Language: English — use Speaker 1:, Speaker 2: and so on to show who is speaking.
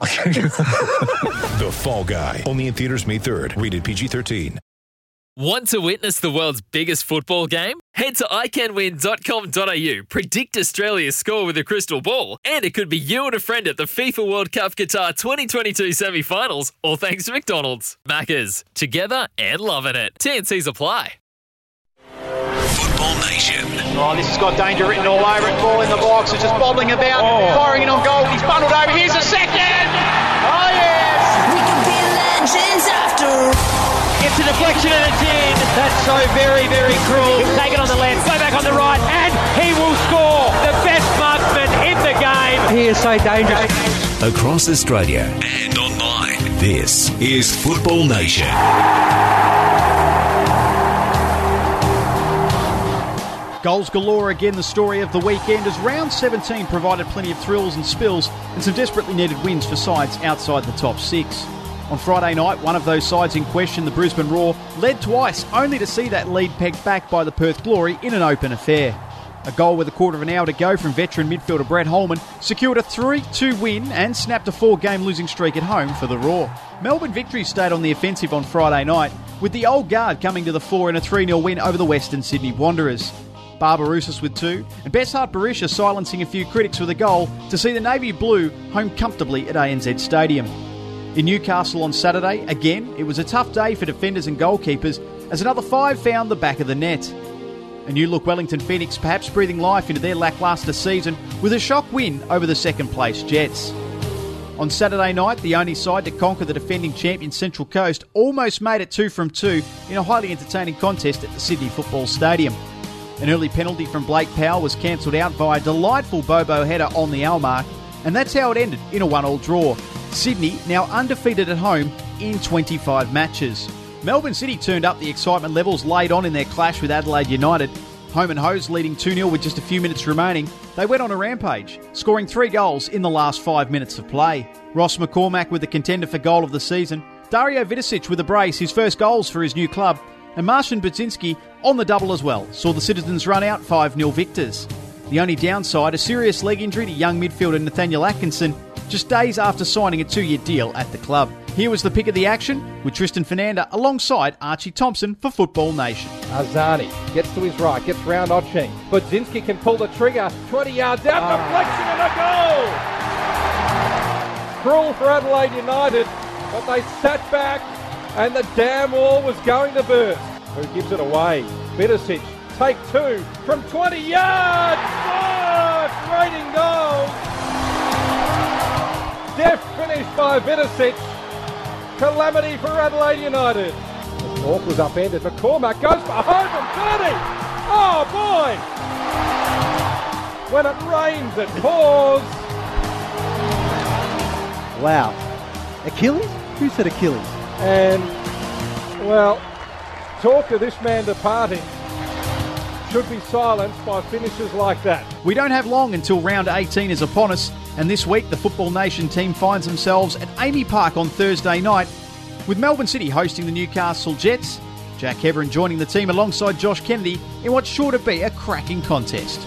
Speaker 1: The Fall Guy. Only in theaters May 3rd. Rated PG-13.
Speaker 2: Want to witness the world's biggest football game? Head to iCanWin.com.au, predict Australia's score with a crystal ball, and it could be you and a friend at the FIFA World Cup Qatar 2022 semi finals, all thanks to McDonald's. Maccas, together and loving it. TNC's apply.
Speaker 1: Football Nation.
Speaker 3: Oh, this has got danger written all over it. Ball in the box. It's just bobbling about. Oh. Firing it on goal. He's bundled over. Here's a second. Oh, yes.
Speaker 4: We can be legends after.
Speaker 3: It's a deflection and it's in. That's so very, very cruel. He'll take it on the left, go back on the right, and he will score. The best marksman in the game. He is so dangerous.
Speaker 1: Across Australia and online. This is Football Nation.
Speaker 5: Goals galore again, the story of the weekend as round 17 provided plenty of thrills and spills and some desperately needed wins for sides outside the top six. On Friday night, one of those sides in question, the Brisbane Roar, led twice, only to see that lead pegged back by the Perth Glory in an open affair. A goal with a quarter of an hour to go from veteran midfielder Brett Holman secured a 3 2 win and snapped a four game losing streak at home for the Roar. Melbourne Victory stayed on the offensive on Friday night, with the old guard coming to the fore in a 3 0 win over the Western Sydney Wanderers. Barbarouses with two, and Besart Berisha silencing a few critics with a goal to see the Navy Blue home comfortably at ANZ Stadium. In Newcastle on Saturday, again, it was a tough day for defenders and goalkeepers as another five found the back of the net. A new look Wellington Phoenix perhaps breathing life into their lacklustre season with a shock win over the second place Jets. On Saturday night, the only side to conquer the defending champion Central Coast almost made it two from two in a highly entertaining contest at the Sydney Football Stadium. An early penalty from Blake Powell was cancelled out by a delightful Bobo header on the hour mark, and that's how it ended in a one-all draw. Sydney now undefeated at home in 25 matches. Melbourne City turned up the excitement levels late on in their clash with Adelaide United. Home and Hose leading 2 0 with just a few minutes remaining. They went on a rampage, scoring three goals in the last five minutes of play. Ross McCormack with the contender for goal of the season. Dario Vidosic with a brace, his first goals for his new club. And Marcin Budzinski on the double as well, saw the Citizens run out 5 0 victors. The only downside, a serious leg injury to young midfielder Nathaniel Atkinson, just days after signing a two year deal at the club. Here was the pick of the action with Tristan Fernanda alongside Archie Thompson for Football Nation.
Speaker 6: Arzani gets to his right, gets round Ocheng. Budzinski can pull the trigger, 20 yards out, ah. deflection and a goal! Cruel for Adelaide United, but they sat back and the dam wall was going to burst. Who gives it away? Vidosic, take two from 20 yards! Oh, in goal! Deft finish by Vidosic. Calamity for Adelaide United. The talk was upended. McCormack goes for home from 30. Oh boy! When it rains, it pours.
Speaker 7: Wow. Achilles? Who said Achilles?
Speaker 6: And, well, talk of this man departing should be silenced by finishes like that.
Speaker 5: We don't have long until round 18 is upon us, and this week the Football Nation team finds themselves at AAMI Park on Thursday night, with Melbourne City hosting the Newcastle Jets. Jack Hebron joining the team alongside Josh Kennedy in what's sure to be a cracking contest.